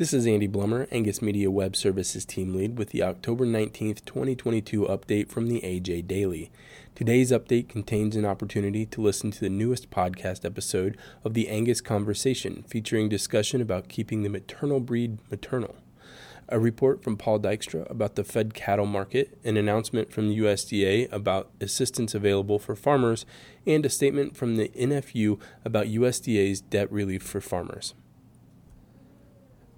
This is Andy Blummer, Angus Media Web Services Team Lead, with the October 19th, 2022 update from the AJ Daily. Today's update contains an opportunity to listen to the newest podcast episode of the Angus Conversation, featuring discussion about keeping the maternal breed maternal. A report from Paul Dykstra about the fed cattle market, an announcement from the USDA about assistance available for farmers, and a statement from the NFU about USDA's debt relief for farmers.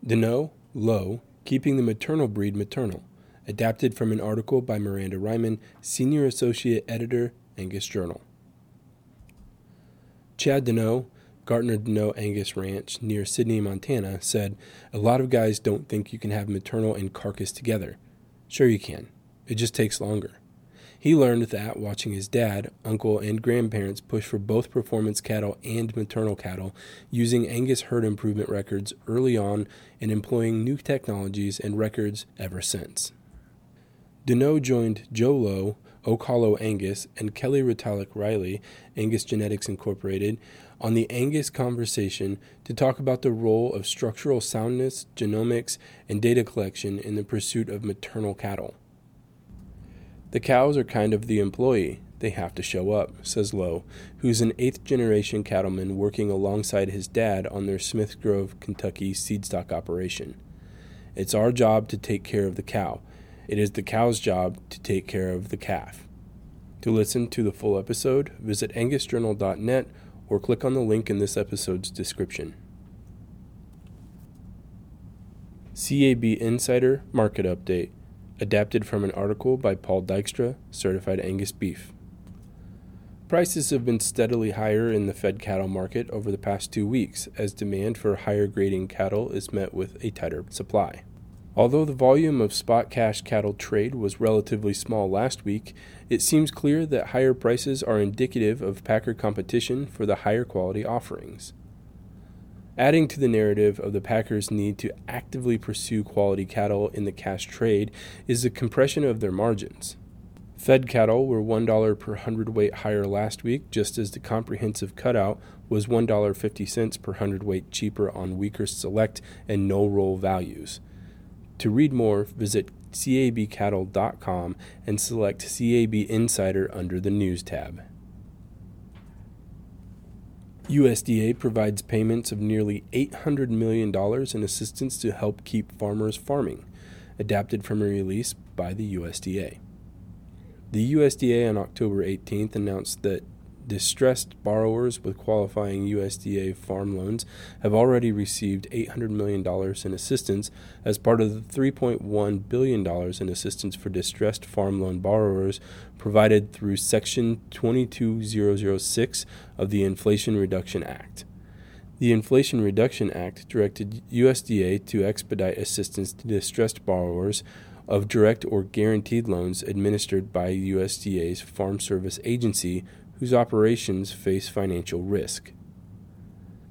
Deneau, Lowe, Keeping the Maternal Breed Maternal, adapted from an article by Miranda Reiman, Senior Associate Editor, Angus Journal. Chad Deneau, Gartner Deneau Angus Ranch near Sidney, Montana, said, A lot of guys don't think you can have maternal and carcass together. Sure, you can. It just takes longer. He learned that watching his dad, uncle, and grandparents push for both performance cattle and maternal cattle using Angus herd improvement records early on and employing new technologies and records ever since. Deneau joined Joe Lowe, Oak Angus, and Kelly Retallick Riley, Angus Genetics Incorporated, on the Angus Conversation to talk about the role of structural soundness, genomics, and data collection in the pursuit of maternal cattle. The cows are kind of the employee. They have to show up, says Lowe, who's an eighth generation cattleman working alongside his dad on their Smith Grove, Kentucky seedstock operation. It's our job to take care of the cow. It is the cow's job to take care of the calf. To listen to the full episode, visit angusjournal.net or click on the link in this episode's description. CAB Insider Market Update adapted from an article by Paul Dykstra, Certified Angus Beef. Prices have been steadily higher in the fed cattle market over the past two weeks as demand for higher grading cattle is met with a tighter supply. Although the volume of spot cash cattle trade was relatively small last week, it seems clear that higher prices are indicative of packer competition for the higher quality offerings. Adding to the narrative of the Packers' need to actively pursue quality cattle in the cash trade is the compression of their margins. Fed cattle were $1 per hundredweight higher last week, just as the comprehensive cutout was $1.50 per hundredweight cheaper on weaker select and no roll values. To read more, visit cabcattle.com and select CAB Insider under the News tab. USDA provides payments of nearly $800 million in assistance to help keep farmers farming, adapted from a release by the USDA. The USDA on October 18th announced that distressed borrowers with qualifying USDA farm loans have already received $800 million in assistance as part of the $3.1 billion in assistance for distressed farm loan borrowers provided through Section 22006 of the Inflation Reduction Act. The Inflation Reduction Act directed USDA to expedite assistance to distressed borrowers of direct or guaranteed loans administered by USDA's Farm Service Agency whose operations face financial risk.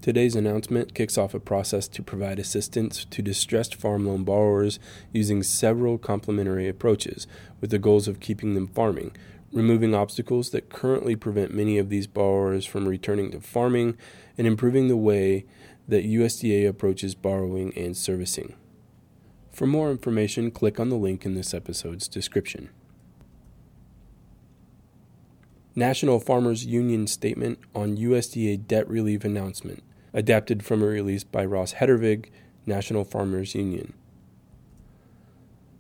Today's announcement kicks off a process to provide assistance to distressed farm loan borrowers using several complementary approaches, with the goals of keeping them farming, removing obstacles that currently prevent many of these borrowers from returning to farming, and improving the way that USDA approaches borrowing and servicing. For more information, click on the link in this episode's description. National Farmers Union Statement on USDA Debt Relief Announcement, adapted from a release by Ross Hedervig, National Farmers Union.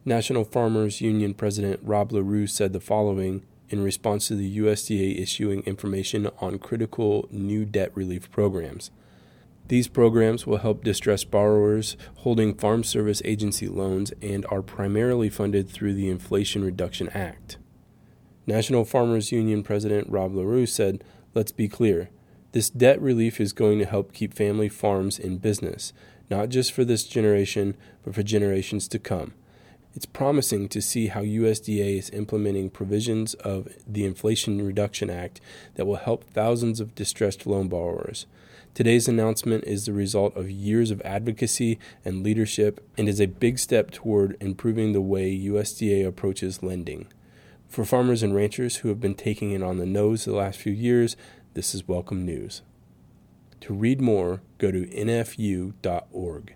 National Farmers Union President Rob Larew said the following in response to the USDA issuing information on critical new debt relief programs. These programs will help distressed borrowers holding Farm Service Agency loans and are primarily funded through the Inflation Reduction Act. National Farmers Union President Rob Larew said, Let's be clear. This debt relief is going to help keep family farms in business, not just for this generation, but for generations to come. It's promising to see how USDA is implementing provisions of the Inflation Reduction Act that will help thousands of distressed loan borrowers. Today's announcement is the result of years of advocacy and leadership and is a big step toward improving the way USDA approaches lending. For farmers and ranchers who have been taking it on the nose the last few years, this is welcome news. To read more, go to nfu.org.